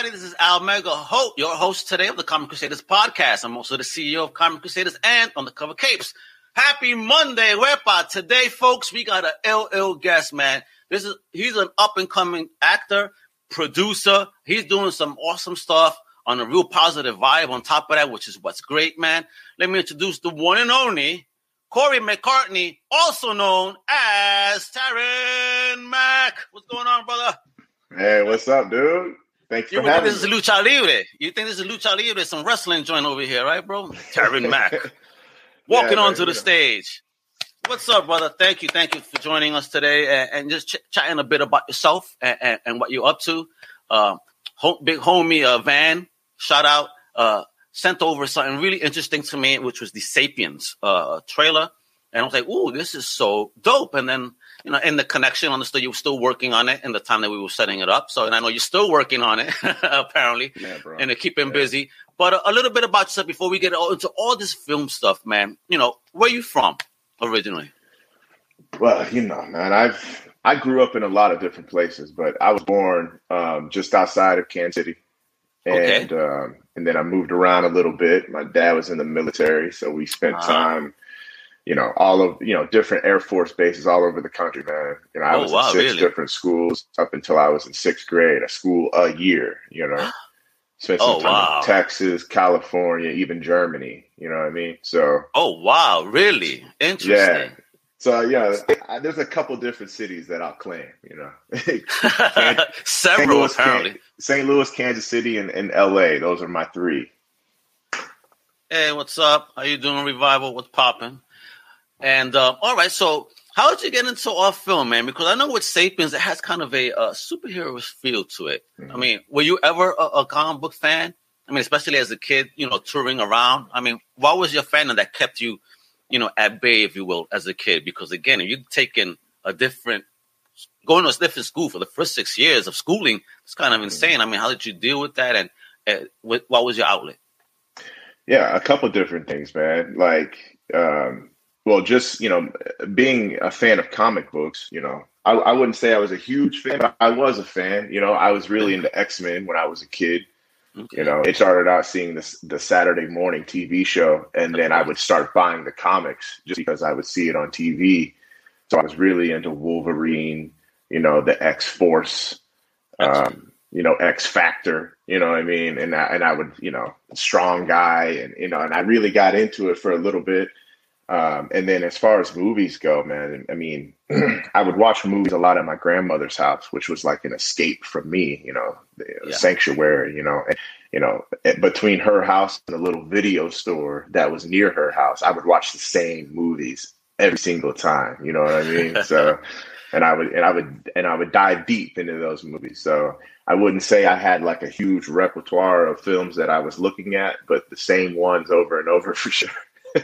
Everybody? This is Al Mega Hope, your host today of the Comic Crusaders podcast. I'm also the CEO of Comic Crusaders and Undercover Capes. Happy Monday, Wepa. Today, folks, we got an LL guest, man. This is he's an up and coming actor, producer. He's doing some awesome stuff on a real positive vibe on top of that, which is what's great, man. Let me introduce the one and only Corey McCartney, also known as Taryn Mac. What's going on, brother? Hey, what's up, dude? Thanks You for having this is me. Lucha Libre? You think this is Lucha Libre? Some wrestling joint over here, right, bro? Taryn Mac. Walking Yeah, onto man, the yeah. stage. What's up, brother? Thank you. Thank you for joining us today and, and just ch- chatting a bit about yourself and, and, and what you're up to. Uh, ho- big homie uh, Van, shout out, uh, sent over something really interesting to me, which was the Sapiens uh, trailer. And I was like, ooh, this is so dope. And then, you know, in the connection, understood you were still working on it in the time that we were setting it up. So, and I know you're still working on it, apparently Yeah, and to keep him Yeah. busy. But a, a little bit about yourself before we get all- into all this film stuff, man. You know, where you from originally? Well, you know, man, I've I grew up in a lot of different places, but I was born um, just outside of Kansas City, Okay. and um, and then I moved around a little bit. My dad was in the military, so we spent Ah. time, you know, all of you know different Air Force bases all over the country, man. You know, I Oh, was wow, in six really? different schools up until I was in sixth grade. A school a year, you know. Spent some Oh, time wow. in Texas, California, even Germany. You know what I mean? So Oh wow, really interesting. Yeah. So yeah, I, there's a couple different cities that I'll claim. You know, St. Several Louis, apparently. St. Louis, Kansas City, and, and L.A. Those are my three. Hey, what's up? How you doing, Revival? What's popping? And uh, all right, so how did you get into our film, man? Because I know with Sapiens, it has kind of a uh, superhero feel to it. I Mhm. mean, were you ever a, a comic book fan? I mean, especially as a kid, you know, touring around. I mean, what was your fandom that kept you, you know, at bay, if you will, as a kid? Because again, you've taken a different, going to a different school for the first six years of schooling, it's kind of insane. I mean, how did you deal with that? And uh, what, what was your outlet? Yeah, a couple different things, man. Like, um, well, just you know, being a fan of comic books. You know, I, I wouldn't say I was a huge fan, but I was a fan. You know, I was really into X Men when I was a kid. You know, it started out seeing this the Saturday morning TV show, and then I would start buying the comics just because I would see it on TV. So I was really into Wolverine, you know, the X Force, um, you know, X Factor, you know what I mean? And I, and I would, you know, strong guy, and you know, and I really got into it for a little bit. Um, and then as far as movies go, man, I mean, I would watch movies a lot at my grandmother's house, which was like an escape from me, you know, the Yeah. sanctuary, you know, and, you know, eh, between her house and a little video store that was near her house, I would watch the same movies every single time, you know what I mean? So, and I would, and I would, and I would dive deep into those movies. So I wouldn't say I had like a huge repertoire of films that I was looking at, but the same ones over and over for sure.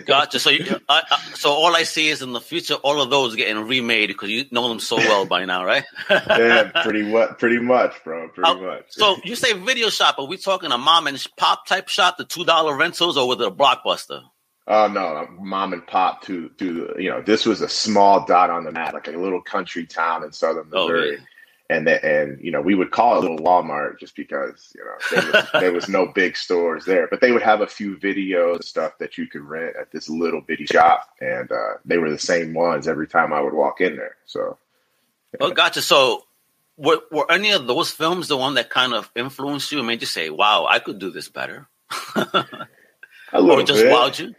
Gotcha. So, you, I, I, so all I see is in the future, all of those getting remade because you know them so well by now, right? yeah, pretty much, pretty much, bro, pretty Oh, much. So you say video shop? Are we talking a mom and pop type shop, the two dollar rentals, or was it a blockbuster? Oh no, mom and pop to to you know this was a small dot on the map, like a little country town in southern Oh, Missouri, really? And and you know we would call it a little Walmart just because you know there was, there was no big stores there, but they would have a few videos stuff that you could rent at this little bitty shop, and uh, they were the same ones every time I would walk in there. So Oh, gotcha. So were, were any of those films the one that kind of influenced you and made you say, "Wow, I could do this better," a or little it just bit. wowed you?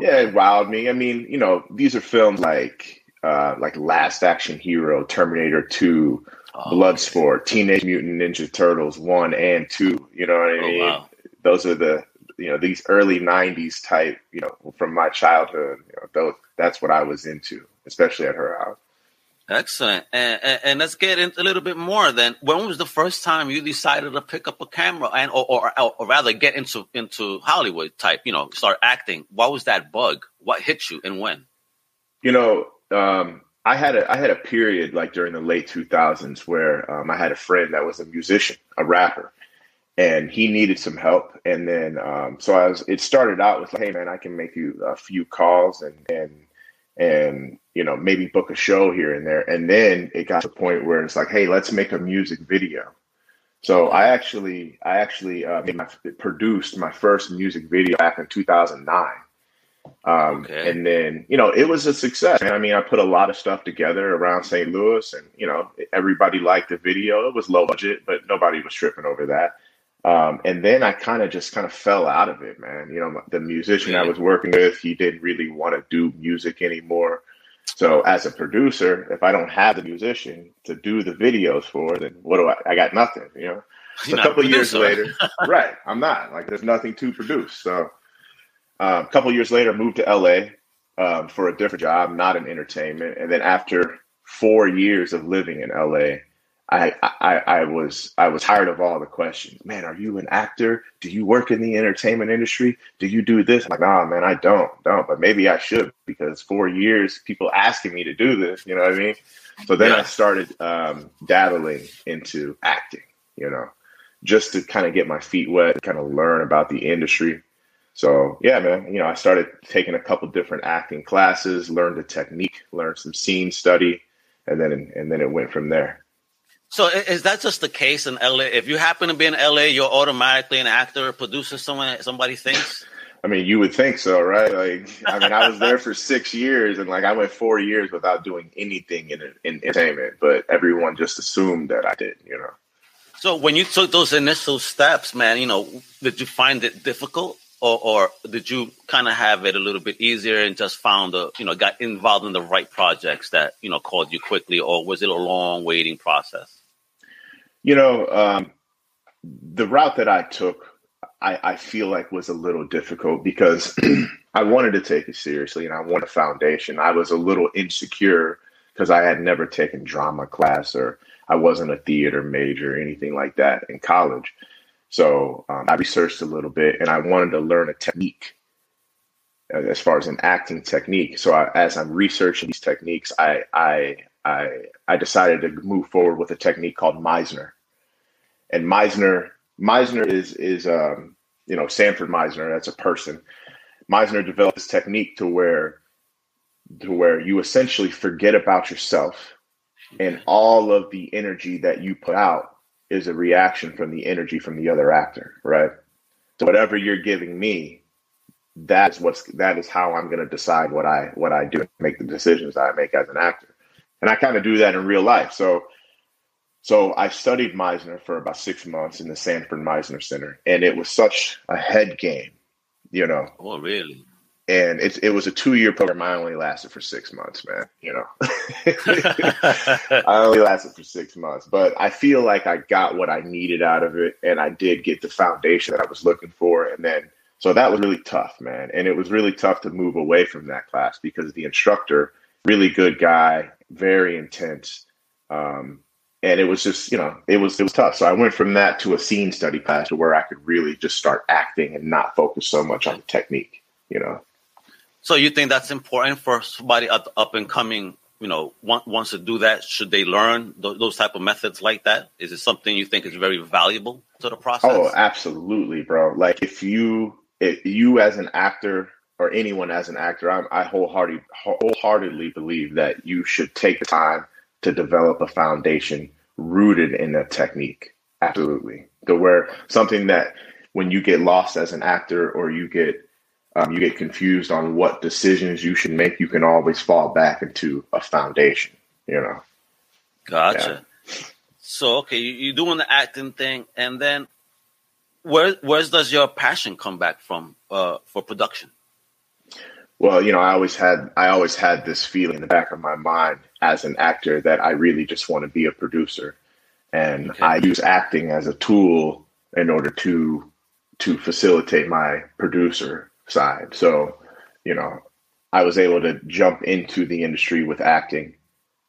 Yeah, it wowed me. I mean, you know, these are films like uh, like Last Action Hero, Terminator Two, Oh, Bloodsport, Teenage Mutant Ninja Turtles one and two. You know what I Oh, mean? wow. Those are the you know these early '90s type. You know, from my childhood. You know, those, that's what I was into, especially at her house. Excellent. And, and, and let's get into a little bit more then. When was the first time you decided to pick up a camera and or, or, or rather get into into Hollywood type, you know, start acting? What was that bug? What hit you and when? You know, um, I had a I had a period like during the late 2000s where um, I had a friend that was a musician, a rapper, and he needed some help. And then um, so I was. It started out with, "Hey man, I can make you a few calls and and and you know maybe book a show here and there." And then it got to the point where it's like, "Hey, let's make a music video." So I actually, I actually uh, my, produced my first music video back in 2009. Um, okay. And then, you know, it was a success. I mean, I put a lot of stuff together around St. Louis, and you know, everybody liked the video. It was low budget, but nobody was tripping over that. Um, and then I kind of just kind of fell out of it, man. You know, the musician I was working with, he didn't really want to do music anymore. So as a producer, if I don't have the musician to do the videos for, then what do I? I got nothing. You know. So a couple years later, right? I'm not like there's nothing to produce. So um, a couple years later, moved to LA um, for a different job, not in entertainment. And then after four years of living in LA, I, I, I was I was tired of all the questions. Man, are you an actor? Do you work in the entertainment industry? Do you do this? I'm like, nah, man, I don't, don't. But maybe I should because four years people asking me to do this. You know what I mean? So then yeah. I started um, dabbling into acting. You know, just to kind of get my feet wet, kind of learn about the industry. So yeah, man, you know, I started taking a couple different acting classes, learned the technique, learned some scene study, and then and then it went from there. So is that just the case in LA? If you happen to be in LA, you're automatically an actor or producer. Someone somebody thinks. I mean, you would think so, right? Like, I mean, I was there for six years, and like I went four years without doing anything in, in entertainment, but everyone just assumed that I did, you know. So when you took those initial steps, man, you know, did you find it difficult? Or, or did you kind of have it a little bit easier and just found the you know got involved in the right projects that you know called you quickly or was it a long waiting process you know, um, the route that I took, I, I feel like was a little difficult because I wanted to take it seriously and I want a foundation. I was a little insecure because I had never taken drama class or I wasn't a theater major or anything like that in college. So um, I researched a little bit and I wanted to learn a technique uh, as far as an acting technique. So I, as I'm researching these techniques, I, I I I decided to move forward with a technique called Meisner. And Meisner Meisner is is um, you know Sanford Meisner. That's a person. Meisner developed this technique to where to where you essentially forget about yourself, and all of the energy that you put out is a reaction from the energy from the other actor, right? So whatever you're giving me, that's what's that is how I'm going to decide what I what I do, make the decisions I make as an actor and I kind of do that in real life. So, so I studied Meisner for about six months in the Sanford Meisner Center, and it was such a head game, you know. Oh, really? And it it was a two year program. I only lasted for six months, man. You know, I only lasted for six months, but I feel like I got what I needed out of it, and I did get the foundation that I was looking for, and then. So that was really tough, man. And it was really tough to move away from that class because the instructor, really good guy, very intense. Um, and it was just, you know, it was it was tough. So I went from that to a scene study class to where I could really just start acting and not focus so much on the technique, you know. So you think that's important for somebody up, and coming, you know, want, wants to do that? Should they learn th- those type of methods like that? Is it something you think is very valuable to the process? Oh, absolutely, bro. Like if you if you as an actor or anyone as an actor, I'm, I wholeheartedly, wholeheartedly believe that you should take the time to develop a foundation rooted in a technique. Absolutely. To where something that when you get lost as an actor or you get um, you get confused on what decisions you should make, you can always fall back into a foundation. You know. Gotcha. Yeah. So okay, you, are doing the acting thing, and then where where does your passion come back from uh, for production? Well, you know, I always had I always had this feeling in the back of my mind as an actor that I really just want to be a producer, and okay. I use acting as a tool in order to to facilitate my producer side. So, you know, I was able to jump into the industry with acting,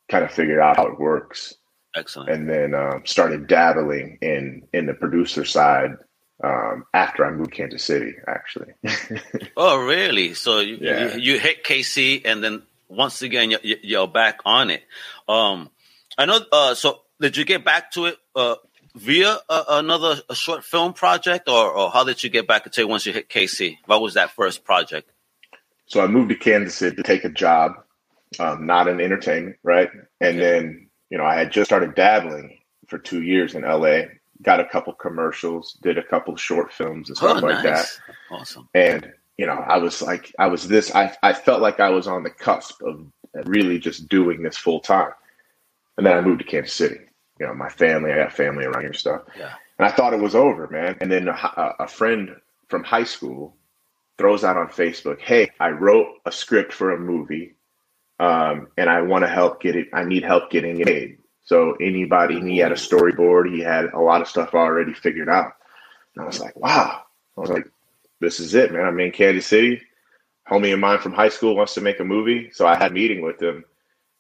kind of figured out how it works. Excellent. And then um, started dabbling in in the producer side um, after I moved Kansas City, actually. oh, really? So you, yeah. you, you, hit KC, and then once again you, you're back on it. Um, I know. Uh, so did you get back to it uh, via a, another a short film project, or, or how did you get back to it once you hit KC? What was that first project? So I moved to Kansas City to take a job, um, not in entertainment, right? And okay. then you know I had just started dabbling for two years in LA got a couple commercials, did a couple short films and stuff Oh, like that. Awesome. And you know, I was like, I was this. I I felt like I was on the cusp of really just doing this full time. And then I moved to Kansas City. You know, my family, I got family around here and stuff. Yeah. And I thought it was over, man. And then a, a friend from high school throws out on Facebook, "Hey, I wrote a script for a movie, um, and I want to help get it. I need help getting it made. So anybody, he had a storyboard. He had a lot of stuff already figured out. And I was like, wow. I was like, this is it, man. I'm in Kansas City. Homie of mine from high school wants to make a movie, so I had a meeting with him.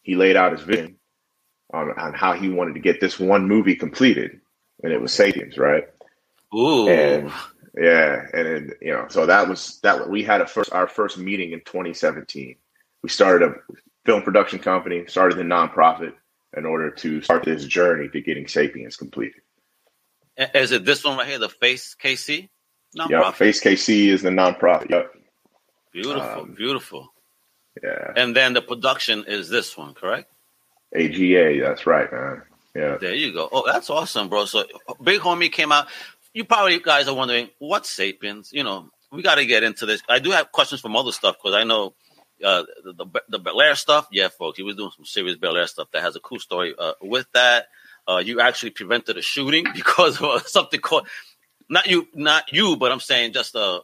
He laid out his vision on, on how he wanted to get this one movie completed, and it was Sapiens, right? Ooh. And yeah, and you know, so that was that. We had a first our first meeting in 2017. We started a film production company, started the nonprofit in order to start this journey to getting Sapiens completed. Is it this one right here, the Face KC? Yeah? Face KC is the nonprofit. Yep. Beautiful, um, beautiful. Yeah. And then the production is this one, correct? AGA. That's right, man. Yeah. There you go. Oh, that's awesome, bro. So Big Homie came out. You probably guys are wondering what's Sapiens. You know, we got to get into this. I do have questions from other stuff because I know uh, the, the the Bel Air stuff. Yeah, folks, he was doing some serious Bel Air stuff that has a cool story uh, with that. Uh, you actually prevented a shooting because of uh, something called not you, not you, but I'm saying just a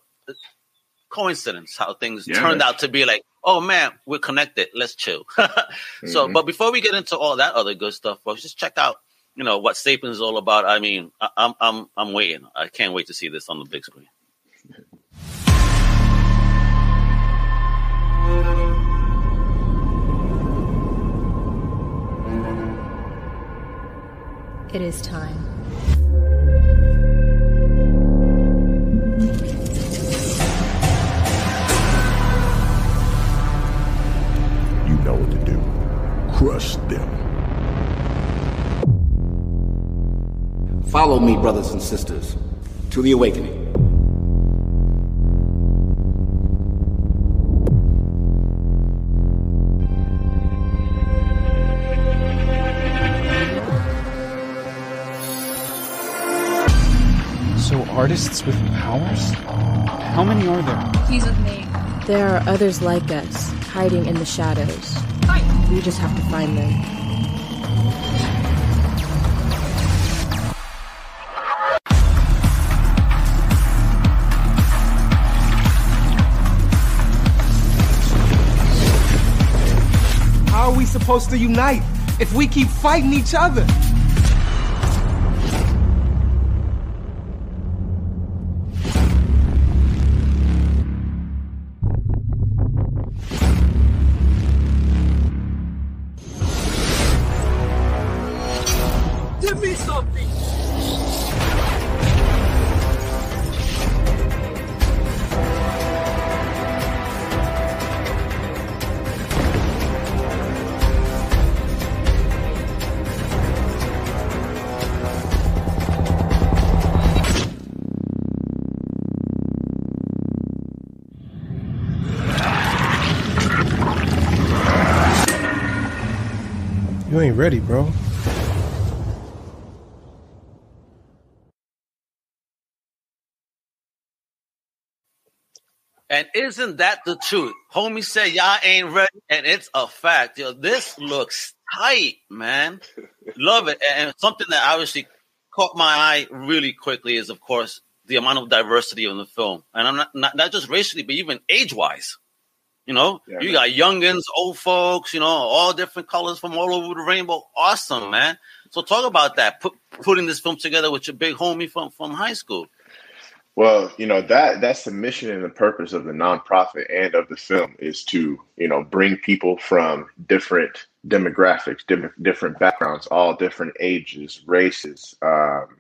coincidence how things Yeah. turned out to be like. Oh man, we're connected. Let's chill. so, Mhm. but before we get into all that other good stuff, folks, just check out you know what Sapiens is all about. I mean, I, I'm I'm I'm waiting. I can't wait to see this on the big screen. It is time. Crush them. Follow me, brothers and sisters, to the awakening. So artists with powers? How many are there? He's with me. There are others like us, hiding in the shadows. We just have to find them. How are we supposed to unite if we keep fighting each other? Ready, bro. And isn't that the truth? Homie said y'all ain't ready, and it's a fact. Yo, this looks tight, man. Love it. And something that obviously caught my eye really quickly is, of course, the amount of diversity in the film, and I'm not not, not just racially, but even age wise. You know, Yeah, you man. got youngins, old folks, you know, all different colors from all over the rainbow. Awesome, man. So talk about that. Put, putting this film together with your big homie from from high school. Well, you know that that's the mission and the purpose of the nonprofit and of the film is to you know bring people from different demographics, different different backgrounds, all different ages, races, um,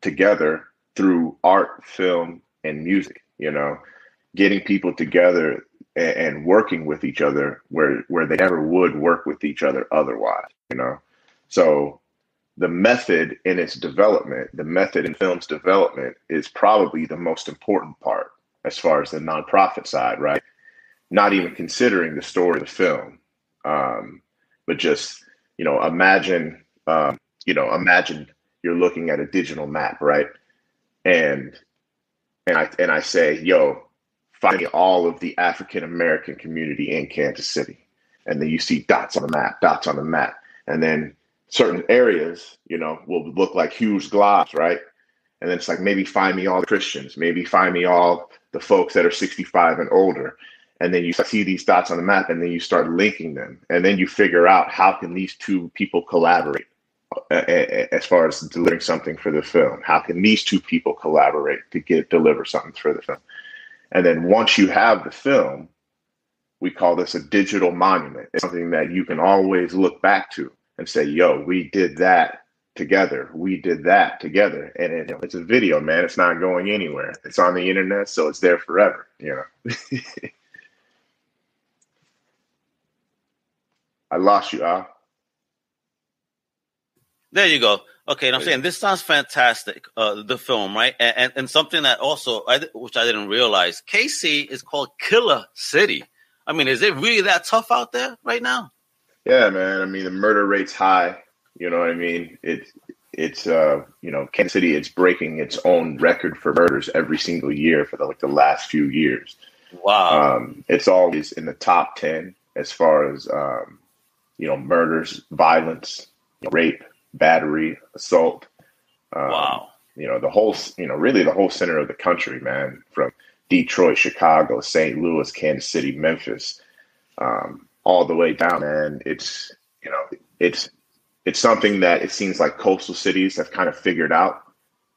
together through art, film, and music. You know, getting people together and, working with each other where where they never would work with each other otherwise. You know, so the method in its development, the method in film's development is probably the most important part as far as the nonprofit side, right? Not even considering the story of the film, um, but just you know, imagine, um, you know, imagine you're looking at a digital map, right? And and I and I say, yo, find me all of the African American community in Kansas City. And then you see dots on the map, dots on the map. And then certain areas, you know, will look like huge globs, right? And then it's like maybe find me all the Christians, maybe find me all the folks that are 65 and older. And then you see these dots on the map and then you start linking them. And then you figure out how can these two people collaborate uh, as far as delivering something for the film. How can these two people collaborate to get deliver something for the film? And then once you have the film, we call this a digital monument. It's something that you can always look back to and say, yo, we did that together. We did that together. And it, it's a video, man. It's not going anywhere. It's on the internet, so it's there forever, you know. I lost you, Al. There you go. Okay, and I'm saying this sounds fantastic. Uh, the film, right? And, and, and something that also, I, which I didn't realize, KC is called Killer City. I mean, is it really that tough out there right now? Yeah, man. I mean, the murder rate's high. You know what I mean? It's it's uh you know Kansas City. It's breaking its own record for murders every single year for the, like the last few years. Wow. Um, it's always in the top ten as far as um, you know murders, violence, rape, battery, assault. Um, wow. You know, the whole, you know, really the whole center of the country, man, from Detroit, Chicago, St. Louis, Kansas City, Memphis, um, all the way down, And It's, you know, it's, it's something that it seems like coastal cities have kind of figured out.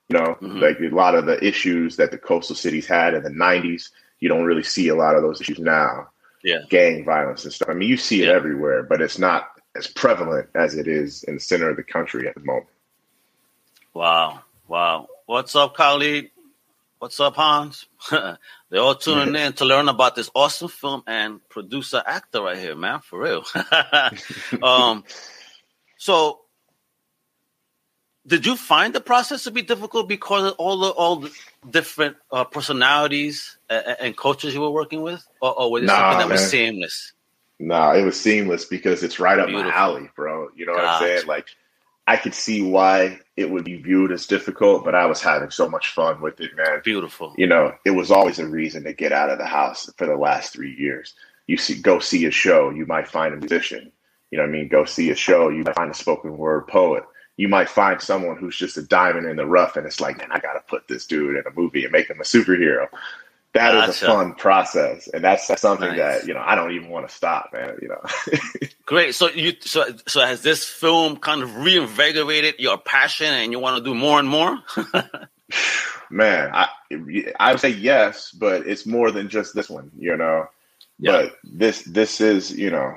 You know, mm-hmm. like a lot of the issues that the coastal cities had in the 90s, you don't really see a lot of those issues now. Yeah. Gang violence and stuff. I mean, you see it everywhere, but it's not as prevalent as it is in the center of the country at the moment. Wow. Wow. What's up, Khalid? What's up, Hans? They're all tuning in to learn about this awesome film and producer actor right here, man, for real. um, so, did you find the process to be difficult because of all the all the different uh, personalities and, and, cultures you were working with, or, or was it nah, something that man. was seamless? No, nah, it was seamless because it's right up Beautiful. my alley, bro. You know what I'm saying? Like, I could see why it would be viewed as difficult, but I was having so much fun with it, man. Beautiful. You know, it was always a reason to get out of the house for the last three years. You see, go see a show, you might find a musician. You know what I mean? Go see a show, you might find a spoken word poet. You might find someone who's just a diamond in the rough, and it's like, man, I got to put this dude in a movie and make him a superhero that gotcha. is a fun process, and that's, that's something nice. that you know I don't even want to stop, man. You know. Great. So you so so has this film kind of reinvigorated your passion, and you want to do more and more? man, I I would say yes, but it's more than just this one, you know. Yeah. But this this is you know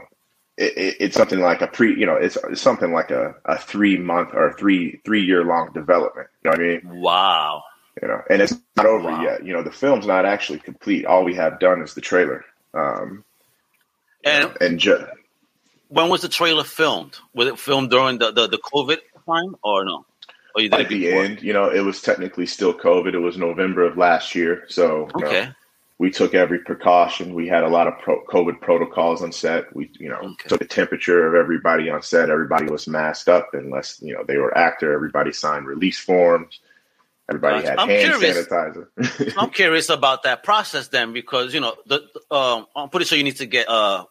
it, it, it's something like a pre you know it's, it's something like a, a three month or three three year long development. You know what I mean? Wow you know, and it's not over wow. yet. You know, the film's not actually complete. All we have done is the trailer. Um, and and ju- when was the trailer filmed? Was it filmed during the, the, the COVID time or no? Or you did At the end, you know, it was technically still COVID. It was November of last year, so okay. Know, we took every precaution. We had a lot of pro- COVID protocols on set. We, you know, okay. took the temperature of everybody on set. Everybody was masked up unless you know they were actor. Everybody signed release forms. Everybody had I'm hand curious. sanitizer. I'm curious about that process then, because you know, the um, I'm pretty sure you need to get uh,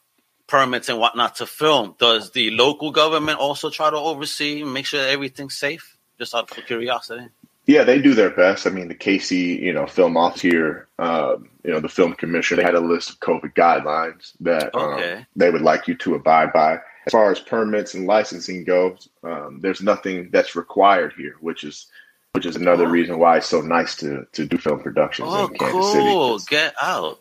permits and whatnot to film. Does the local government also try to oversee, make sure everything's safe? Just out of curiosity. Yeah, they do their best. I mean, the KC, you know, film off here, um, you know, the film commission, they had a list of COVID guidelines that um, okay. um, they would like you to abide by. As far as permits and licensing goes, um, there's nothing that's required here, which is which is another oh. reason why it's so nice to to do film productions oh, in Kansas cool. City. Get out.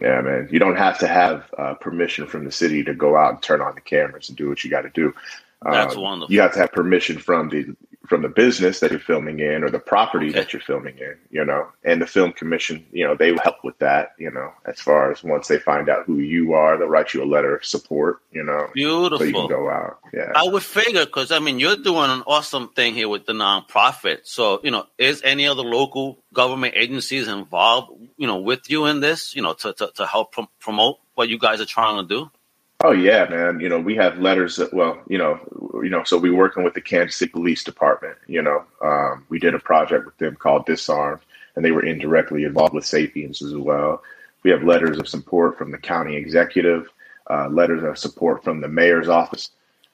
Yeah, man. You don't have to have uh, permission from the city to go out and turn on the cameras and do what you got to do. That's um, wonderful. You have to have permission from the from the business that you're filming in or the property okay. that you're filming in, you know, and the film commission, you know, they help with that, you know, as far as once they find out who you are, they'll write you a letter of support, you know. Beautiful. So you can go out. Yeah. I would figure, because I mean, you're doing an awesome thing here with the nonprofit. So, you know, is any other local government agencies involved, you know, with you in this, you know, to, to, to help prom- promote what you guys are trying to do? Oh yeah, man. You know, we have letters that, well, you know, you know, so we're working with the Kansas City Police Department, you know. Um, we did a project with them called Disarmed, and they were indirectly involved with Sapiens as well. We have letters of support from the county executive, uh, letters of support from the mayor's office.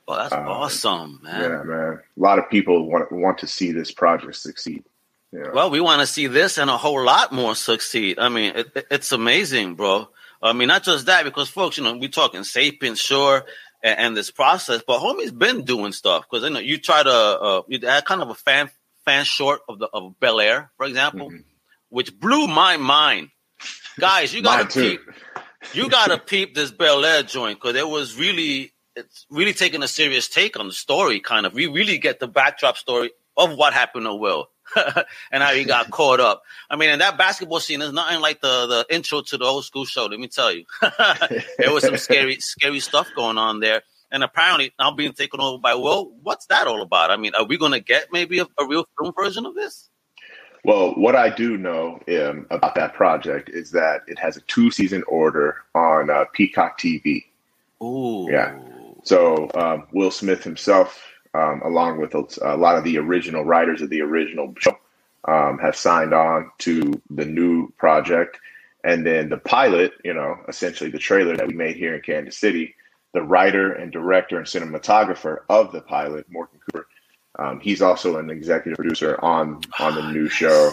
Well, that's um, awesome, man. Yeah, man. A lot of people want want to see this project succeed. Yeah. Well, we want to see this and a whole lot more succeed. I mean, it, it's amazing, bro. I mean, not just that, because folks, you know, we talking Sapien, sure, and, sure and, this process, but homie's been doing stuff because you know you try to uh, you had kind of a fan fan short of the of Bel Air, for example, mm-hmm. which blew my mind. Guys, you gotta peep, you gotta peep this Bel Air joint because it was really it's really taking a serious take on the story. Kind of, we really get the backdrop story of what happened to Will. and how he got caught up. I mean, and that basketball scene is nothing like the the intro to the old school show. Let me tell you, there was some scary scary stuff going on there. And apparently, now being taken over by Will. What's that all about? I mean, are we going to get maybe a, a, real film version of this? Well, what I do know um, about that project is that it has a two season order on uh, Peacock TV. Ooh. Yeah. So um, Will Smith himself um, along with a, lot of the original writers of the original show, um, have signed on to the new project. And then the pilot, you know, essentially the trailer that we made here in Kansas City, the writer and director and cinematographer of the pilot, Morgan Cooper, um, he's also an executive producer on on the new show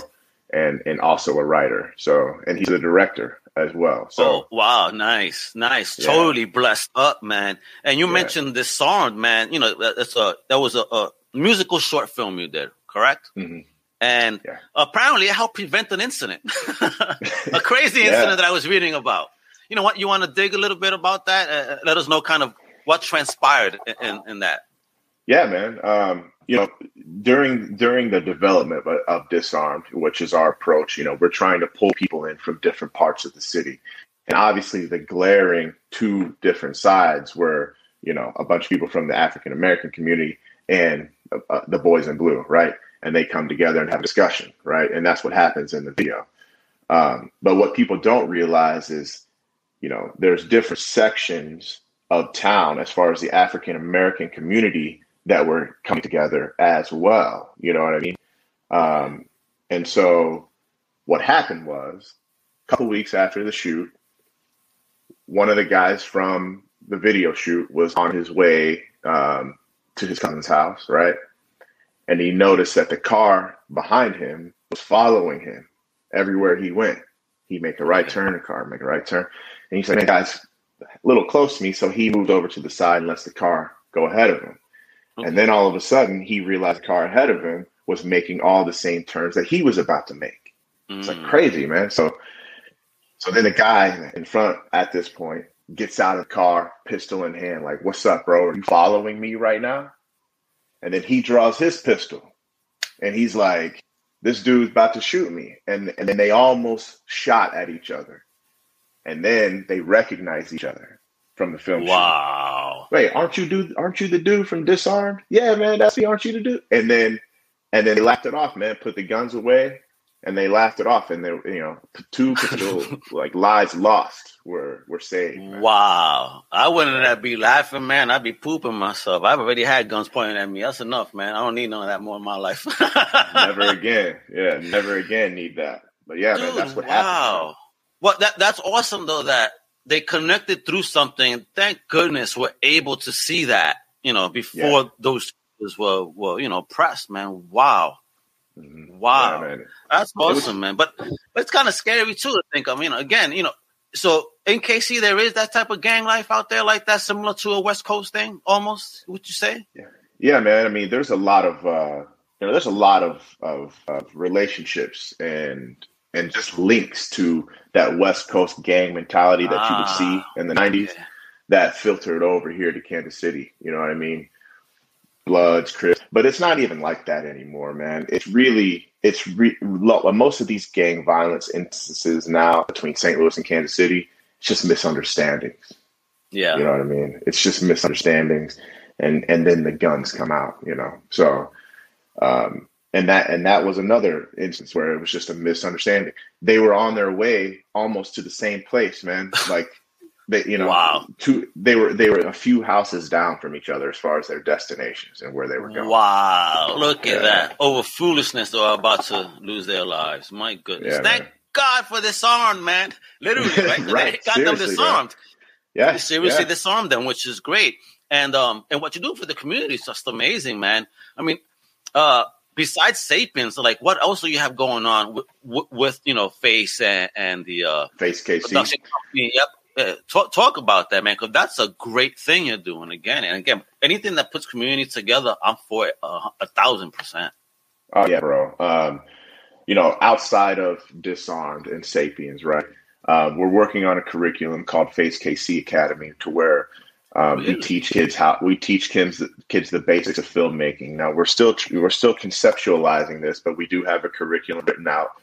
and and also a writer. So and he's a director as well. So oh, wow, nice, nice, yeah. totally blessed up, man. And you yeah. mentioned this song, man. You know, that's a that was a, a musical short film you did, correct? Mm-hmm. And yeah. apparently, it helped prevent an incident, a crazy incident that I was reading about. You know what? You want to dig a little bit about that? Uh, uh let us know kind of what transpired in, in, in that. Yeah, man. Um, you know, during during the development of, of Disarmed, which is our approach, you know, we're trying to pull people in from different parts of the city, and obviously the glaring two different sides were, you know, a bunch of people from the African American community and uh, the boys in blue, right? And they come together and have a discussion, right? And that's what happens in the video. Um, but what people don't realize is, you know, there's different sections of town as far as the African American community that were coming together as well. You know what I mean? Um, and so what happened was a couple weeks after the shoot, one of the guys from the video shoot was on his way um, to his cousin's house, right? And he noticed that the car behind him was following him everywhere he went. He'd make a right turn, the car make a right turn. And he said, hey, guys, a little close to me. So he moved over to the side and lets the car go ahead of him. And then all of a sudden, he realized the car ahead of him was making all the same turns that he was about to make. Mm. It's like mm. crazy, man. So, so then the guy in front at this point gets out of the car, pistol in hand, like, "What's up, bro? Are you following me right now?" And then he draws his pistol, and he's like, "This dude's about to shoot me," and and then they almost shot at each other, and then they recognize each other from the film. Wow. Shoot. Wait, aren't you dude? Aren't you the dude from Disarmed? Yeah, man, that's me. Aren't you the dude? And then, and then they laughed it off, man. Put the guns away, and they laughed it off, and they, you know, two potential like lives lost were were saved. Man. Wow, I wouldn't be laughing, man. I'd be pooping myself. I've already had guns pointing at me. That's enough, man. I don't need none of that more in my life. never again. Yeah, never again need that. But yeah, Dude, man, that's what wow. happened. Wow. Well, that that's awesome though. That they connected through something. Thank goodness we're able to see that, you know, before yeah. those were, were, you know, pressed, man. Wow. Mm-hmm. Wow. Yeah, That's awesome, man. But, but it's kind of scary too to think of, you know, again, you know, so in KC, there is that type of gang life out there like that, similar to a West Coast thing, almost, would you say? Yeah. Yeah, man. I mean, there's a lot of, uh, you know, there's a lot of, of, of relationships and and just links to that West Coast gang mentality that ah, you would see ah, in the 90s yeah. that filtered over here to Kansas City. You know what I mean? Bloods, Crips, but it's not even like that anymore, man. It's really, it's re- most of these gang violence instances now between St. Louis and Kansas City, it's just misunderstandings. Yeah. You know what I mean? It's just misunderstandings. And, and then the guns come out, you know? So, um, and that and that was another instance where it was just a misunderstanding. They were on their way almost to the same place, man. Like They, you know, Wow. two they were they were a few houses down from each other as far as their destinations and where they were going. Wow, look at that. Over foolishness, they are about to lose their lives. My goodness. Yeah, Thank man. God for disarmed, man. Literally, right? Right, got them seriously, disarmed. Yeah, seriously yeah. disarmed them, which is great. And um and what you do for the community is just amazing, man. I mean, uh besides Sapiens, like what else do you have going on with, with, with you know Face and, and the uh Face KC. production company? Yep. Uh, talk talk about that, man, because that's a great thing you're doing again and again. Anything that puts community together, I'm for it a, a thousand percent. Oh yeah, bro. Um, you know, outside of Disarmed and Sapiens, right? Um, we're working on a curriculum called Face KC Academy, to where um, we teach kids how we teach kids kids the basics of filmmaking. Now we're still we're still conceptualizing this, but we do have a curriculum written out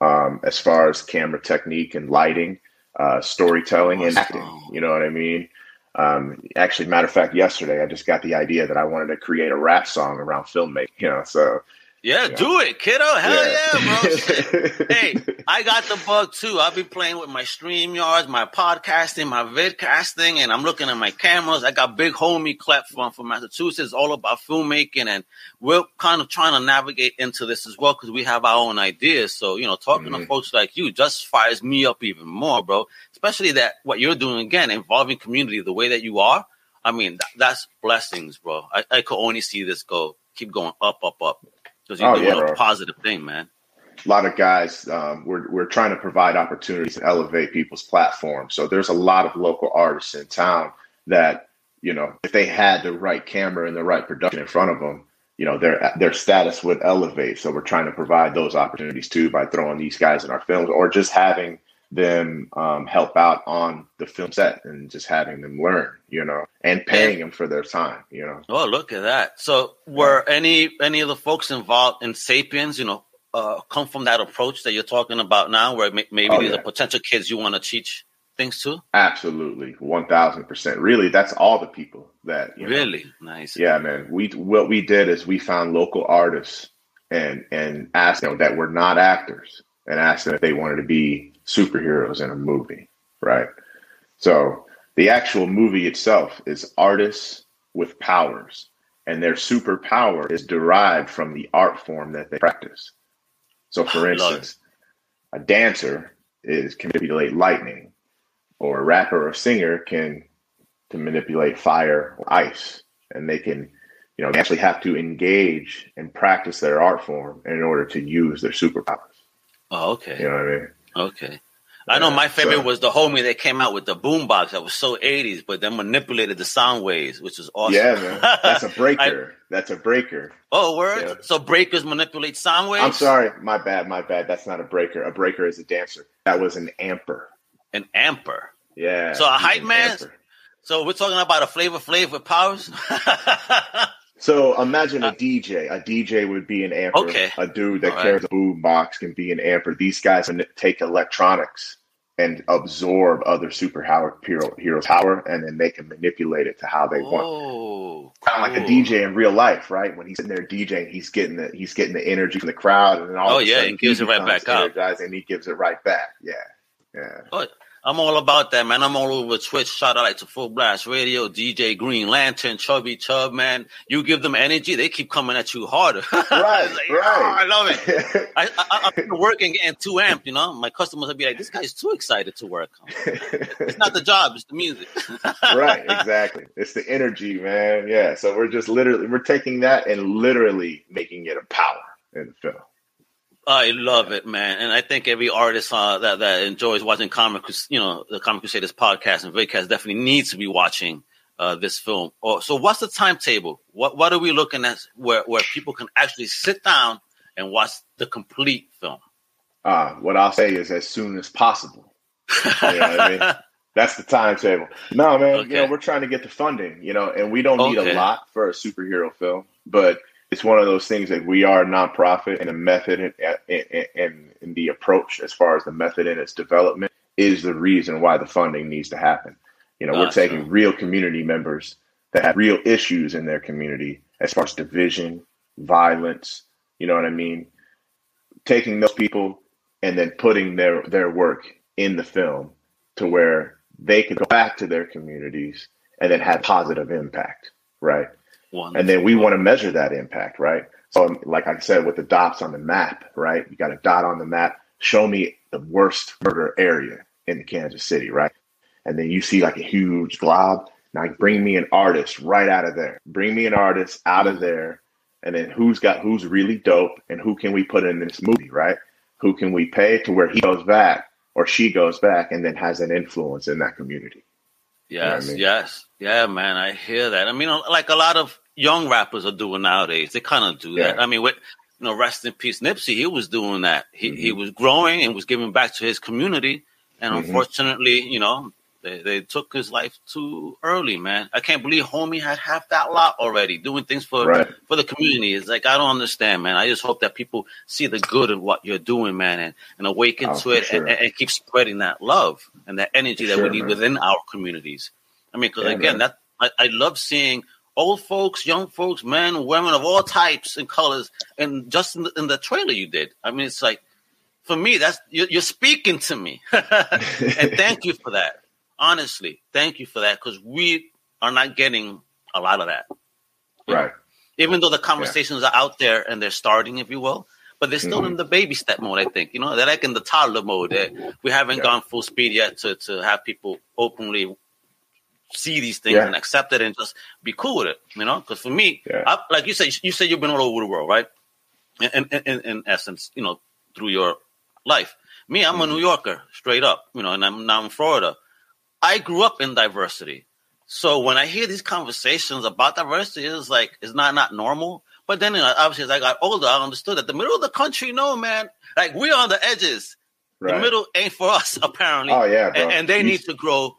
um, as far as camera technique and lighting, uh, storytelling, and acting. You know what I mean? Um, actually, matter of fact, yesterday I just got the idea that I wanted to create a rap song around filmmaking. You know, so Yeah, Yeah. do it, kiddo. Hell yeah, bro. bro. hey, I got the bug too. I've been playing with my stream yards, my podcasting, my vidcasting, and I'm looking at my cameras. I got big homie Clep from, from Massachusetts, all about filmmaking, and we're kind of trying to navigate into this as well because we have our own ideas. So, you know, talking to Mhm. folks like you just fires me up even more, bro. Especially that what you're doing again, involving community the way that you are. I mean, that, that's blessings, bro. I, I could only see this go, keep going up, up, up. Because you're Oh, doing yeah, a positive thing, man. a lot of guys um, we're, we're trying to provide opportunities to elevate people's platforms so there's a lot of local artists in town that you know if they had the right camera and the right production in front of them you know their their status would elevate. So we're trying to provide those opportunities too by throwing these guys in our films or just having them um, help out on the film set and just having them learn you know and paying them for their time you know Oh, look at that! So, were any any of the folks involved in Sapiens, you know, uh, come from that approach that you're talking about now, where may- maybe Oh, these yeah. are potential kids you want to teach things to? absolutely 1000% really that's all the people that you know, Really nice. Yeah, man. We what we did is we found local artists and and asked them that were not actors and asked them if they wanted to be superheroes in a movie, right? So the actual movie itself is artists with powers, and their superpower is derived from the art form that they practice. So, for instance, a dancer is can manipulate lightning, or a rapper or singer can to manipulate fire or ice, and they can, you know, they actually have to engage and practice their art form in order to use their superpowers. Oh, okay. You know what I mean? Okay. I know my favorite so- was the homie that came out with the boombox that was so 80s, but then manipulated the sound waves, which was awesome. Yeah, man. That's a breaker. That's a breaker. oh, word. Yeah. So breakers manipulate sound waves. I'm sorry, my bad, my bad. That's not a breaker. A breaker is a dancer. That was an amper. An amper. Yeah. So a hype man? So we're talking about a flavor flav with powers. So imagine a DJ. A DJ would be an amper. Uh, Okay. A dude that All right. carries a boom box can be an amper. These guys can take electronics and absorb other superhero power, and then they can manipulate it to how they want. oh, Kind of like a. DJ in real life, right? When he's sitting there DJing, he's getting the he's getting the energy from the crowd, and then all Oh, yeah, he gives it right back out. energized, and he gives it right back. Yeah, yeah. But I'm all about that, man. I'm all over Twitch. Shout out to Full Blast Radio, DJ Green Lantern, Chubby Chub, man. You give them energy, they keep coming at you harder. Right, like, right. "Oh, I love it. I, I, I'm working getting too amped, you know. My customers will be like, "This guy's too excited to work." It's not the job; it's the music. right, exactly. It's the energy, man. Yeah. So we're just literally we're taking that and literally making it a power in the film. I love it, man, and I think every artist uh, that that enjoys watching comic, you know, the Comic Crusaders podcast and vidcast definitely needs to be watching uh, this film. Or so, what's the timetable? What what are we looking at where where people can actually sit down and watch the complete film? Uh, what I'll say is as soon as possible. You know I mean? That's the timetable. No, man, you know, we're trying to get the funding, you know, and we don't need Okay. a lot for a superhero film, but it's one of those things that we are a nonprofit and the method and, and, and, the approach as far as the method and its development is the reason why the funding needs to happen. You know, we're taking real community members that have real issues in their community as far as division, violence, you know what I mean? Taking those people and then putting their, their work in the film to where they could go back to their communities and then have positive impact, right? Wonderful. And then we want to measure that impact, right? So, um, like I said, with the dots on the map, right? You got a dot on the map. Show me the worst murder area in Kansas City, right? And then you see like a huge glob. Now bring me an artist right out of there. Bring me an artist out of there. And then who's got who's really dope and who can we put in this movie, right? Who can we pay to where he goes back or she goes back and then has an influence in that community? Yes, I mean? yes, yeah, man. I hear that. I mean, like a lot of young rappers are doing nowadays. They kind of do that. I mean, with you know, rest in peace, Nipsey. He was doing that. He Mm-hmm. he was growing and was giving back to his community. And Mhm. unfortunately, you know, they, they took his life too early, man. I can't believe homie had half that lot already doing things for Right. for the community. It's like I don't understand, man. I just hope that people see the good in what you're doing, man, and, and awaken Oh, to it sure. and, and keep spreading that love and that energy that sure, we need man. within our communities. I mean, because Yeah, again, man. that I, I love seeing old folks, young folks, men, women of all types and colors, and just in the, in the trailer you did. I mean, it's like for me, that's you're, you're speaking to me, and thank you for that. Honestly, thank you for that because we are not getting a lot of that. Right. Even though the conversations are out there and they're starting, if you will, but they're still Mhm. in the baby step mode. I think you know they're like in the toddler mode. We haven't Yeah. gone full speed yet to to have people openly see these things Yeah. and accept it and just be cool with it. You know, because for me, Yeah. I, like you said, you said you've been all over the world, right? In, in, in, essence, you know, through your life. Me, I'm a mm-hmm. New Yorker, straight up. You know, and I'm now in Florida. I grew up in diversity. So when I hear these conversations about diversity, it's like it's not not normal. But then you know, obviously, as I got older, I understood that the middle of the country, no man, like we're on the edges. Right. The middle ain't for us, apparently. Oh, yeah, and, and they You- need to grow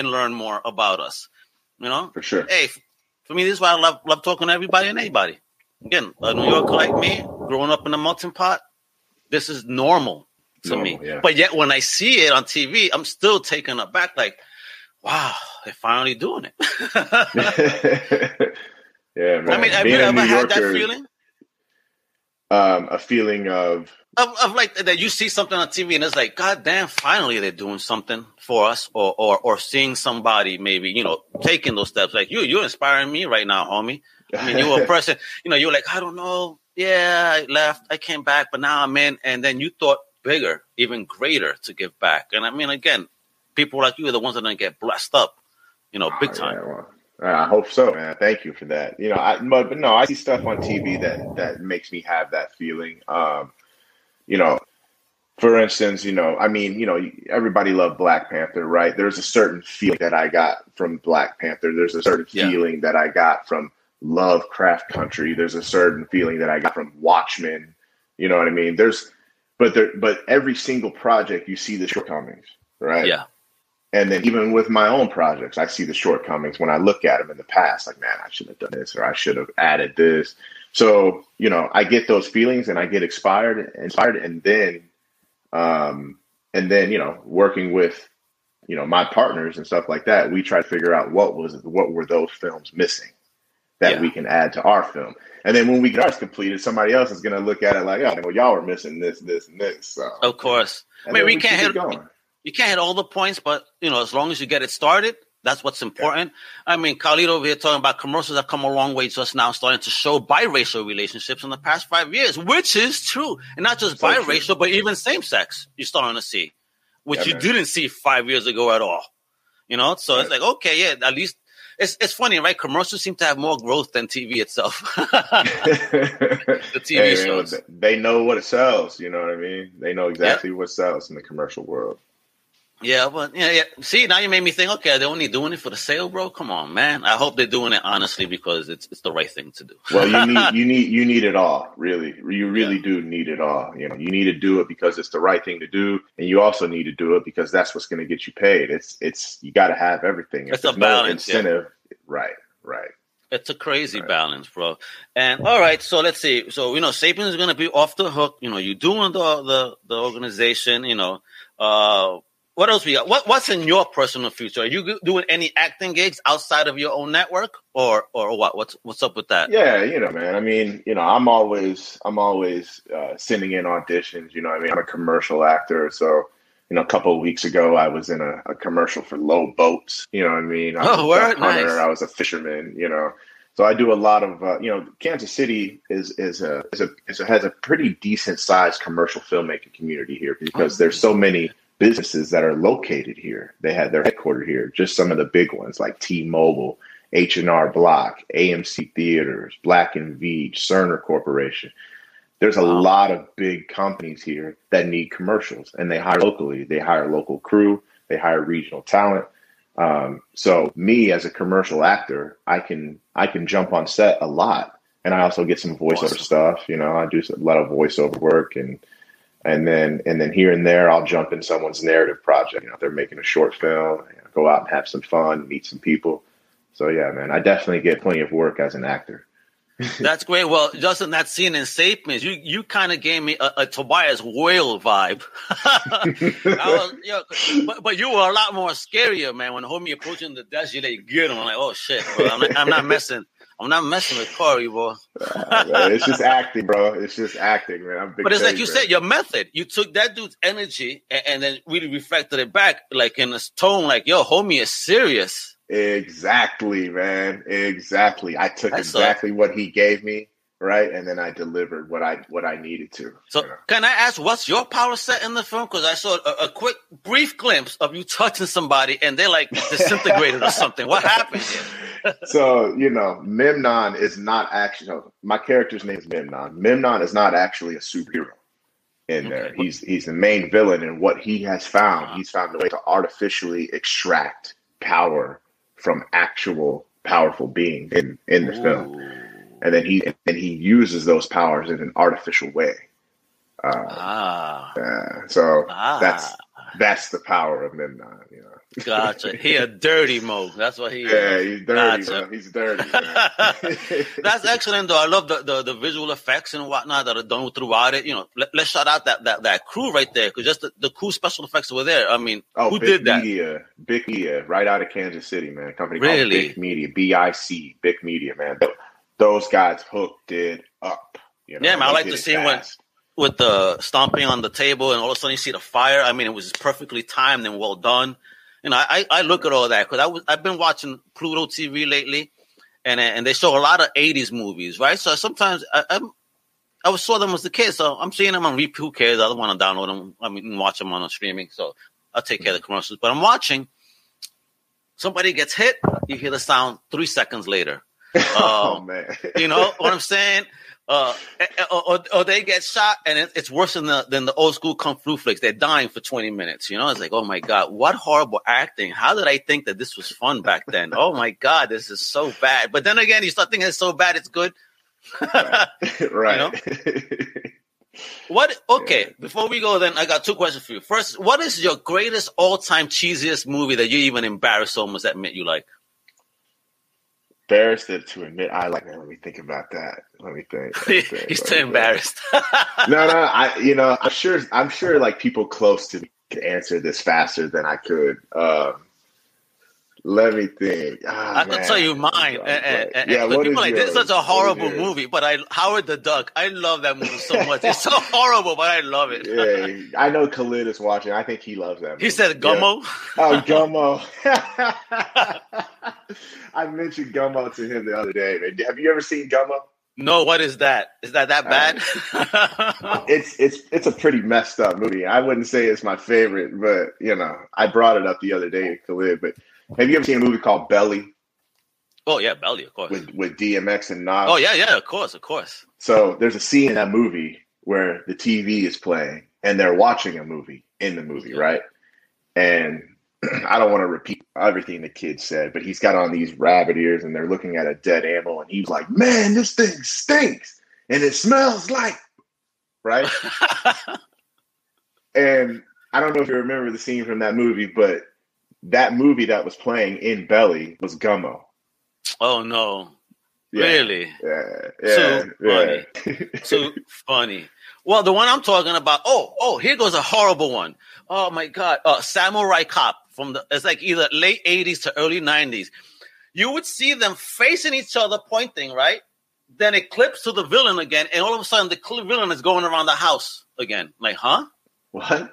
and learn more about us. You know, For sure. hey, for me, this is why I love love talking to everybody and anybody. Again, a New Yorker like me, growing up in a melting pot, this is normal to Normal, me. yeah. But yet, when I see it on TV, I'm still taken aback. Like, wow, they're finally doing it. yeah, man. I mean, have Being you ever New had that feeling Um, a feeling of of, of like that you see something on TV and it's like, God damn, finally they're doing something for us, or or or seeing somebody maybe you know taking those steps. Like you, you're inspiring me right now, homie. I mean, you're a person, you know, you're like, I don't know. Yeah, I left, I came back, but now I'm in. And then you thought bigger, even greater to give back. And I mean, again, people like you are the ones that don't get blessed up, you know, big Oh, time. yeah, well, I hope so, man. Thank you for that. You know, I, but, but no, I see stuff on TV that that makes me have that feeling. Um, you know, for instance, you know, I mean, you know, everybody loved Black Panther, right? There's a certain feeling that I got from Black Panther. There's a certain Yeah. feeling that I got from Lovecraft Country. There's a certain feeling that I got from Watchmen. You know what I mean? There's, but there, but every single project you see the shortcomings, right? Yeah. And then even with my own projects, I see the shortcomings when I look at them in the past. Like, man, I should have done this, or I should have added this. So you know, I get those feelings, and I get inspired, inspired, and then, um, and then you know, working with, you know, my partners and stuff like that, we try to figure out what was what were those films missing that Yeah. we can add to our film. And then when we get ours completed, somebody else is going to look at it like, oh, well, y'all were missing this, this, and this. So, Of course. I mean, then we can't hit going. You can't hit all the points, but you know, as long as you get it started, that's what's important. I mean, Khalid over here talking about commercials have come a long way just now, starting to show biracial relationships in the past five years, which is true, and not just So true. biracial, but even same sex. You're starting to see, which Yeah, you man. didn't see five years ago at all. You know, so it's like okay, yeah, at least. It's, it's funny, right? Commercials seem to have more growth than TV itself. the TV Hey, man, shows. they know what it sells. You know what I mean? They know exactly what sells in the commercial world. Yeah, but yeah, yeah. See, now you made me think. Okay, they're only doing it for the sale, bro. Come on, man. I hope they're doing it honestly because it's it's the right thing to do. Well, you need you need you need it all. Really, you really do need it all. You know, you need to do it because it's the right thing to do, and you also need to do it because that's what's going to get you paid. It's it's you got to have everything. If It's a there's no balance, yeah. incentive. Right, right. It's a crazy Right. balance, bro. And all right, so let's see. So you know, Sapien is gonna be off the hook. You know, you're doing the the the organization. You know, uh, what else we got? What what's in your personal future? Are you doing any acting gigs outside of your own network, or or what? What's what's up with that? Yeah, you know, man. I mean, you know, I'm always I'm always uh, sending in auditions. You know, what I mean, I'm a commercial actor, so you know, a couple of weeks ago, I was in a, a commercial for Lowe Boats. You know what I mean? I oh, word, nice. I was a fisherman. You know, so I do a lot of, uh, you know, Kansas City is is a, is a, is a has a pretty decent sized commercial filmmaking community here because there's so many businesses that are located here. They had their headquarters here. Just some of the big ones like T-Mobile, H and R Block, AMC Theaters, Black and Veatch, Cerner Corporation. There's a lot of big companies here that need commercials, and they hire locally. They hire local crew. They hire regional talent. Um, so me as a commercial actor, I can I can jump on set a lot, and I also get some voiceover awesome. stuff. You know, I do a lot of voiceover work, and and then and then here and there, I'll jump in someone's narrative project. You know, they're making a short film, you know, go out and have some fun, meet some people. So yeah, man, I definitely get plenty of work as an actor. That's great. Well, just in that scene in Sapien, you you kind of gave me a, a, Tobias Whale vibe. was, you know, but, but you were a lot more scarier, man. When homie approaching the desk, you like him. I'm like, oh shit, bro. I'm, not, I'm not messing. I'm not messing with Corey, bro. it's just acting, bro. It's just acting, man. but it's like you said, your method. You took that dude's energy and, and then really reflected it back, like in a tone, like, yo, homie is serious. Exactly, man. Exactly. I took That's exactly a- what he gave me, right, and then I delivered what I what I needed to. So, you know? can I ask, what's your power set in the film? Because I saw a, a, quick, brief glimpse of you touching somebody, and they're like disintegrated or something. What happened? so you know, Memnon is not actually. My character's name is Memnon. Memnon is not actually a superhero in there. He's he's the main villain, and what he has found, uh-huh. he's found a way to artificially extract power from actual powerful beings in in the Ooh. film, and then he and he uses those powers in an artificial way. Uh, ah. Uh, so ah. that's that's the power of Memnon. You know. Gotcha. He a dirty mo. That's what he. Yeah, is. he's dirty. Gotcha. He's dirty. That's excellent, though. I love the, the, the visual effects and whatnot that are done throughout it. You know, let, us shout out that, that that crew right there because just the, the cool special effects were there. I mean, oh, who Bic did that? Media, Bic Media, right out of Kansas City, man. Company really? called Bic Media, B I C, Bic Media, man. Those guys hooked it up. You know, yeah, man. I like to see when with the stomping on the table and all of a sudden you see the fire. I mean, it was perfectly timed and well done you know, I, I look at all that because I was I've been watching Pluto TV lately, and and they show a lot of '80s movies, right? So sometimes I, I'm I saw them as a kid, so I'm seeing them on repeat. Who cares? I don't want to download them. I mean, watch them on a streaming. So I'll take care of the commercials. But I'm watching. Somebody gets hit. You hear the sound three seconds later. Oh um, man! you know what I'm saying? Uh, eh, eh, or, or, they get shot and it's worse than the than the old school kung fu flicks. They're dying for 20 minutes. You know, it's like, oh my god, what horrible acting! How did I think that this was fun back then? oh my god, this is so bad. But then again, you start thinking it's so bad, it's good. right. right. What? Okay, yeah. before we go, then I got two questions for you. First, what is your greatest all-time cheesiest movie that you even embarrassed almost admit you like? Embarrassed to admit I like. Let me think about that. Let me think. Let me think He's too embarrassed. no, no. I, you know, I'm sure. I'm sure. Like people close to me could answer this faster than I could. Um, let me think. Oh, I can tell you mine. And, and, eh, eh, eh, yeah, people like this is such a horrible movie, but I Howard the Duck. I love that movie so much. it's so horrible, but I love it. yeah, I know Khalid is watching. I think he loves that. Movie. He said Gummo. Yeah. Oh, Gummo. I mentioned Gummo to him the other day. Have you ever seen Gummo? No, what is that? Is that that uh, bad? Uh, it's it's it's a pretty messed up movie. I wouldn't say it's my favorite, but you know, I brought it up the other day, Khalid. But have you ever seen a movie called Belly? Oh yeah, Belly, of course. With with DMX and Nas. Oh yeah, yeah, of course, of course. So there's a scene in that movie where the TV is playing and they're watching a movie in the movie, right? And I don't want to repeat everything the kid said, but he's got on these rabbit ears and they're looking at a dead animal and he's like, "Man, this thing stinks and it smells like," right? and I don't know if you remember the scene from that movie, but that movie that was playing in Belly was Gummo. Oh no. Yeah, really? Yeah. yeah so funny. Yeah. so funny. Well, the one I'm talking about, oh, oh, here goes a horrible one. Oh my god. Uh, Samurai Cop from the it's like either late 80s to early 90s. You would see them facing each other pointing, right? Then it clips to the villain again, and all of a sudden the villain is going around the house again. Like, huh? What?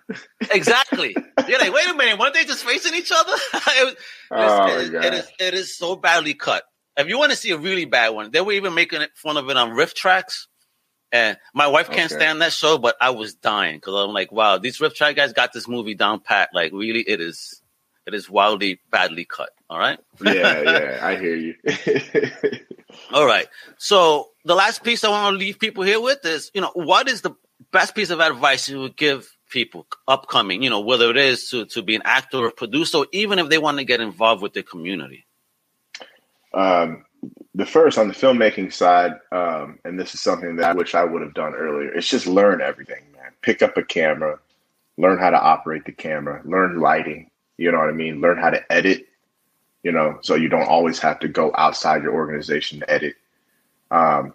Exactly. You're like, wait a minute, weren't they just facing each other? it, Oh, it, is, it, is, it is so badly cut. If you want to see a really bad one, they were even making fun of it on RiffTrax. And my wife can't Okay. stand that show, but I was dying because I'm like, wow, these Riff Track guys got this movie down pat. Like, really, it is it is wildly badly cut. All right. yeah, yeah, I hear you. All right. So the last piece I want to leave people here with is, you know, what is the best piece of advice you would give people upcoming, you know, whether it is to, to be an actor or producer, even if they want to get involved with the community? um, the first on the filmmaking side, um, and this is something that I wish I would have done earlier. It's just learn everything, man. Pick up a camera, learn how to operate the camera, learn lighting. You know what I mean? Learn how to edit. You know, so you don't always have to go outside your organization to edit. Um,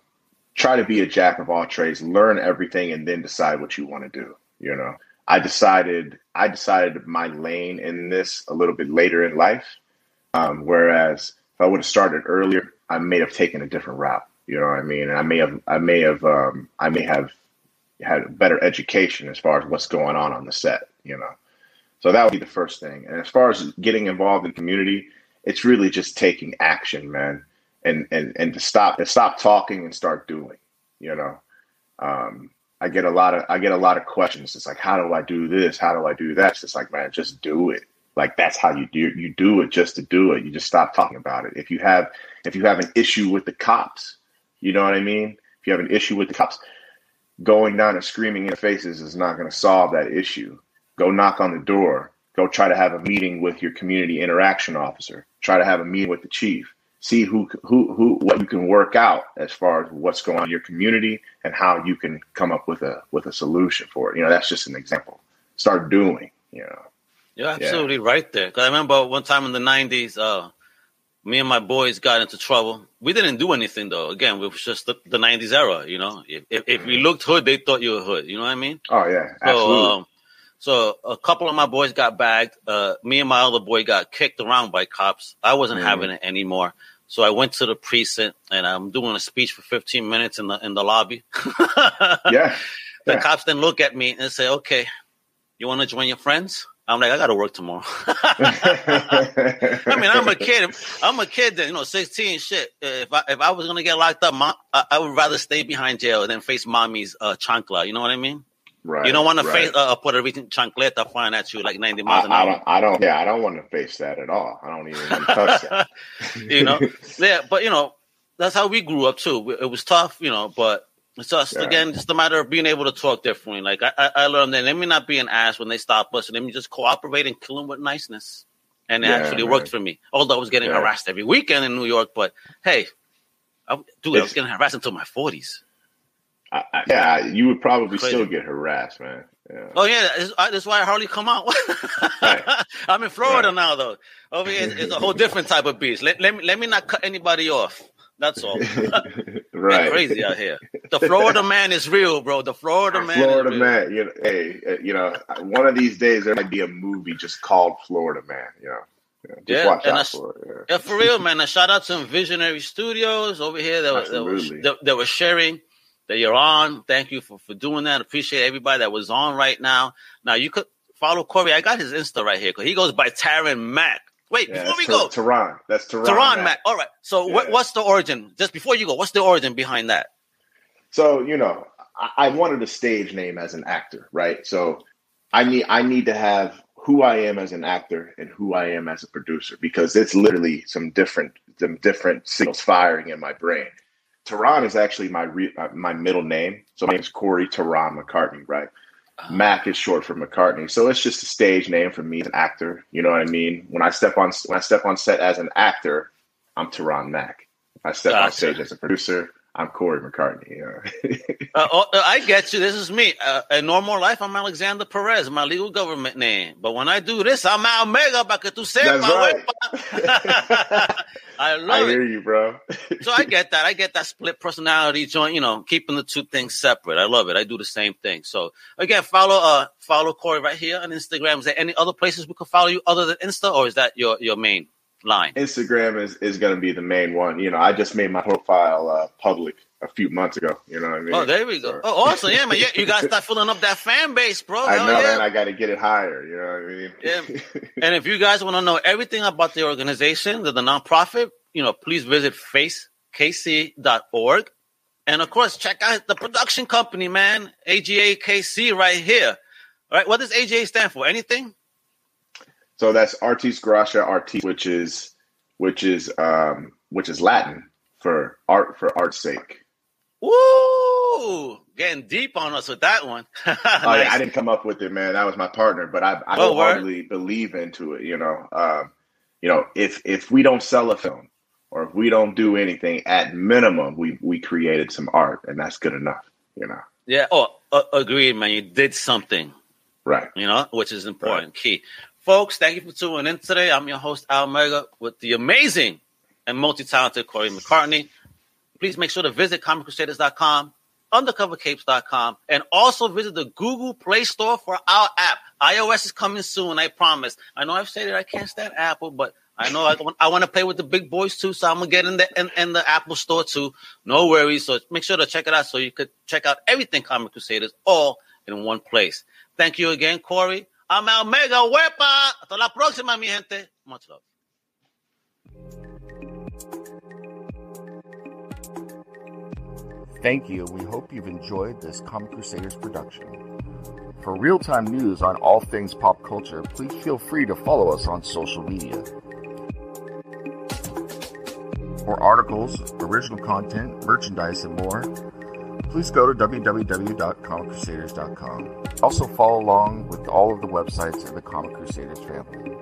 try to be a jack of all trades. Learn everything, and then decide what you want to do. You know, I decided I decided my lane in this a little bit later in life. Um, whereas if I would have started earlier, I may have taken a different route. You know what I mean? And I may have, I may have, um, I may have had a better education as far as what's going on on the set. You know, so that would be the first thing. And as far as getting involved in community, it's really just taking action, man, and and and to stop to stop talking and start doing. You know, um, I get a lot of I get a lot of questions. It's like, how do I do this? How do I do that? It's just like, man, just do it. Like that's how you do you do it just to do it. You just stop talking about it. If you have if you have an issue with the cops, you know what I mean? If you have an issue with the cops, going down and screaming in their faces is not going to solve that issue. Go knock on the door. Go try to have a meeting with your community interaction officer. Try to have a meeting with the chief. See who who who what you can work out as far as what's going on in your community and how you can come up with a with a solution for it. You know, that's just an example. Start doing. You know. You're absolutely right there. Because I remember one time in the '90s, uh, me and my boys got into trouble. We didn't do anything though. Again, it was just the, the '90s era. You know, if, if, if we looked hood, they thought you were hood. You know what I mean? Oh yeah, So, absolutely. um, so a couple of my boys got bagged. Uh, me and my other boy got kicked around by cops. I wasn't Mhm. having it anymore. So I went to the precinct and I'm doing a speech for 15 minutes in the in the lobby. yeah. The Yeah. cops then look at me and say, "Okay, you want to join your friends?" I'm like, "I got to work tomorrow." I mean, I'm a kid. I'm a kid that you know, 16. Shit. If I if I was gonna get locked up, mom, I, I would rather stay behind jail than face mommy's uh, chancla. You know what I mean? Right. you don't want to right. face uh, a Puerto Rican chancleta flying at you like 90 miles an I, I hour. don't. I don't. Yeah, I don't want to face that at all. I don't even want to touch that. you know, yeah, but you know, that's how we grew up too. It was tough, you know, but it's just Yeah. again just a matter of being able to talk differently. Like I, I, I learned that let me not be an ass when they stop us, and let me just cooperate and kill them with niceness. And it Yeah, actually worked for me. Although I was getting Yeah. harassed every weekend in New York, but hey, I, dude, I was getting harassed until my forties. I, I, yeah, you would probably Crazy. still get harassed, man. Yeah. Oh yeah, that's, that's why I hardly come out. Right. I'm in Florida Right. now, though. Over here, it's, it's a whole different type of beast. Let, let me let me not cut anybody off. That's all. right. It's crazy out here. The Florida man is real, bro. The Florida man. Florida man. You know, hey, uh, you know, one of these days there might be a movie just called Florida Man. You know, yeah, just Yeah, watch and out I- for it. Yeah. Yeah, for real, man. A shout out to Visionary Studios over here that, was- that, was, that, that was sharing that you're on. Thank you for, for doing that. Appreciate everybody that was on right now. Now you could follow Corey. I got his Insta right here because he goes by Taron Mac. Wait, Yeah, before we go, Tehran. That's. Taron Mac. Mac. All right. So what, Yeah. what's the origin? Just before you go, what's the origin behind that? So you know, I, I wanted a stage name as an actor, right? So I need I need to have who I am as an actor and who I am as a producer because it's literally some different some different signals firing in my brain. Tehran is actually my re, uh, my middle name, so my name is Corey Tehran McCartney, right? Mac is short for McCartney, so it's just a stage name for me as an actor. You know what I mean? When I step on when I step on set as an actor, I'm Tehran Mac. If I step on stage as a producer, I'm Corey McCartney. Know? Uh, oh, uh, I get you. This is me. Uh, in normal life, I'm Alexander Perez, my legal government name. But when I do this, I'm Al Mega para que tú sepas. Right. I love it. I hear you, bro. So I get that. I get that split personality joint, you know, keeping the two things separate. I love it. I do the same thing. So again, follow uh follow Corey right here on Instagram. Is there any other places we could follow you other than Insta, or is that your your main line? Instagram is, is going to be the main one. You know, I just made my profile uh, public a few months ago. You know what I mean? Oh, there we go. Oh, awesome. Yeah, man. Yeah, you got to start filling up that fan base, bro. I Hell know, yeah. man. I got to get it higher. You know what I mean? Yeah. And if you guys want to know everything about the organization, the, the nonprofit, you know, please visit facekc.org. And of course, check out the production company, man. AGA KC right here. All right. What does AGA stand for? Anything? So that's Artis Gratia Artis, which is which is um which is Latin for art for art's sake. Woo! Getting deep on us with that one. Oh yeah, I didn't come up with it, man. That was my partner, but I, I Oh, wholeheartedly believe into it. You know, um, you know, if if we don't sell a film or if we don't do anything, at minimum, we we created some art, and that's good enough. You know, Yeah. Oh, uh, agreed, man. You did something. right? you know, which is important. Key. Folks, thank you for tuning in today. I'm your host, Al Mega, with the amazing and multi talented Corey McCartney. Please make sure to visit comiccrusaders.com, undercovercapes.com, and also visit the Google Play Store for our app. iOS is coming soon, I promise. I know I've said it, I can't stand Apple, but I know I, want- I want to play with the big boys too, so I'm gonna get in the in, in the Apple Store too. No worries. So make sure to check it out so you could check out everything Comic Crusaders all in one place. Thank you again, Corey. I'm Al Mega Huepa. Hasta la próxima, mi gente. Much love. Thank you. We hope you've enjoyed this Comic Crusaders production. For real time news on all things pop culture, please feel free to follow us on social media. For articles, original content, merchandise, and more, please go to www.comiccrusaders.com. Also, follow along with all of the websites in the Comic Crusaders family.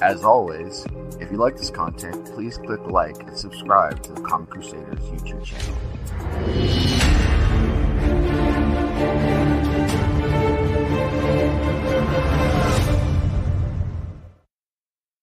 As always, if you like this content, please click like and subscribe to the Comic Crusaders YouTube channel.